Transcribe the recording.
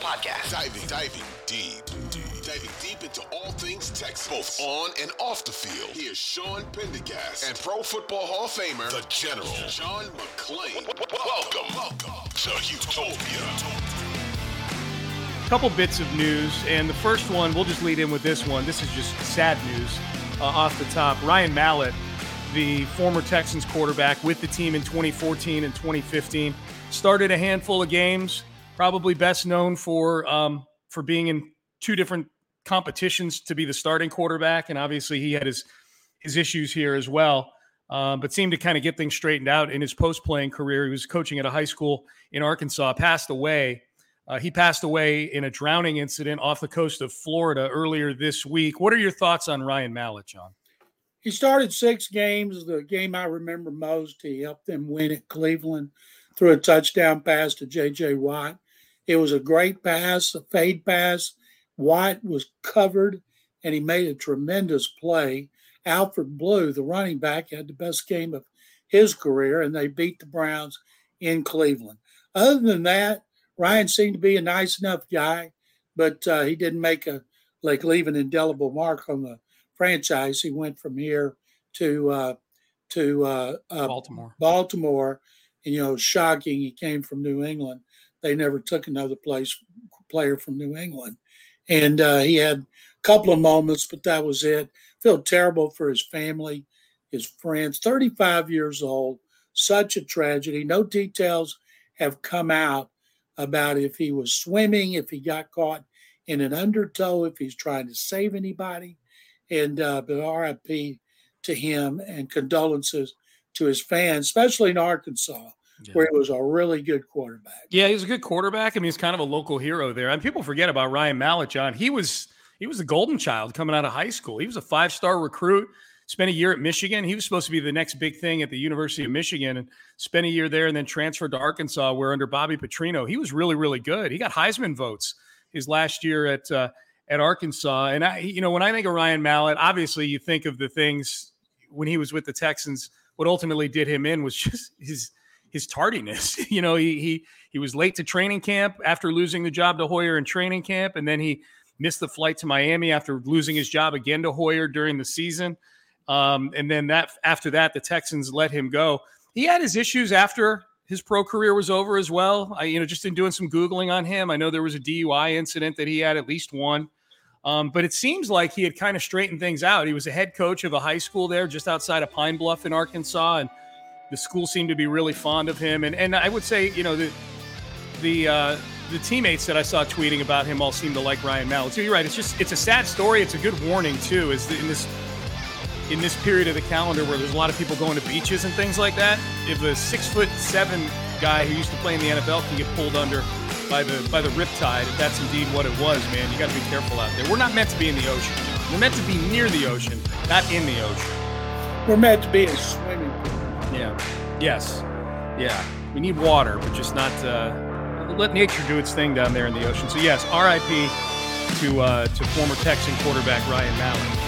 podcast. Diving, diving deep, deep, diving deep into all things Texas, both on and off the field. Here's Sean Pendergast and Pro Football Hall of Famer, the General, John McClain. Welcome, welcome to Houtopia. couple bits of news, and the first one we'll just lead in with this one. This is just sad news uh, off the top. Ryan Mallett, the former Texans quarterback with the team in 2014 and 2015, started a handful of games. Probably best known for um, for being in two different competitions to be the starting quarterback, and obviously he had his his issues here as well. Um, but seemed to kind of get things straightened out in his post playing career. He was coaching at a high school in Arkansas, passed away. Uh, he passed away in a drowning incident off the coast of Florida earlier this week. What are your thoughts on Ryan Mallett, John? He started six games. The game I remember most, he helped them win at Cleveland threw a touchdown pass to J.J. Watt. It was a great pass, a fade pass. White was covered, and he made a tremendous play. Alfred Blue, the running back, had the best game of his career, and they beat the Browns in Cleveland. Other than that, Ryan seemed to be a nice enough guy, but uh, he didn't make a like leave an indelible mark on the franchise. He went from here to uh, to uh, Baltimore. Baltimore, and, you know, shocking. He came from New England. They never took another place player from New England, and uh, he had a couple of moments, but that was it. Feel terrible for his family, his friends. Thirty-five years old, such a tragedy. No details have come out about if he was swimming, if he got caught in an undertow, if he's trying to save anybody. And uh, but RIP to him and condolences to his fans, especially in Arkansas, yeah. where he was a really good quarterback. Yeah, he was a good quarterback. I mean, he's kind of a local hero there. And people forget about Ryan Mallett, John. He was he was the golden child coming out of high school. He was a five star recruit. Spent a year at Michigan. He was supposed to be the next big thing at the University of Michigan, and spent a year there, and then transferred to Arkansas, where under Bobby Petrino, he was really, really good. He got Heisman votes his last year at uh, at Arkansas. And I, you know, when I think of Ryan Mallett, obviously you think of the things when he was with the Texans. What ultimately did him in was just his his tardiness. you know, he he he was late to training camp after losing the job to Hoyer in training camp, and then he missed the flight to Miami after losing his job again to Hoyer during the season. Um, and then that after that, the Texans let him go. He had his issues after his pro career was over as well. I, you know, just in doing some googling on him, I know there was a DUI incident that he had at least one. Um, but it seems like he had kind of straightened things out. He was a head coach of a high school there just outside of Pine Bluff in Arkansas, and the school seemed to be really fond of him. And and I would say, you know, the the uh, the teammates that I saw tweeting about him all seemed to like Ryan Mallett. So you're right. It's just it's a sad story. It's a good warning too. Is in this in this period of the calendar where there's a lot of people going to beaches and things like that. If a six foot seven guy who used to play in the NFL can get pulled under by the by the riptide, if that's indeed what it was, man, you got to be careful out there. We're not meant to be in the ocean. We're meant to be near the ocean, not in the ocean. We're meant to be in a swimming pool. Yeah. Yes. Yeah. We need water, but just not. Uh, let nature do its thing down there in the ocean. So yes, R.I.P. to uh, to former Texan quarterback Ryan Mallett.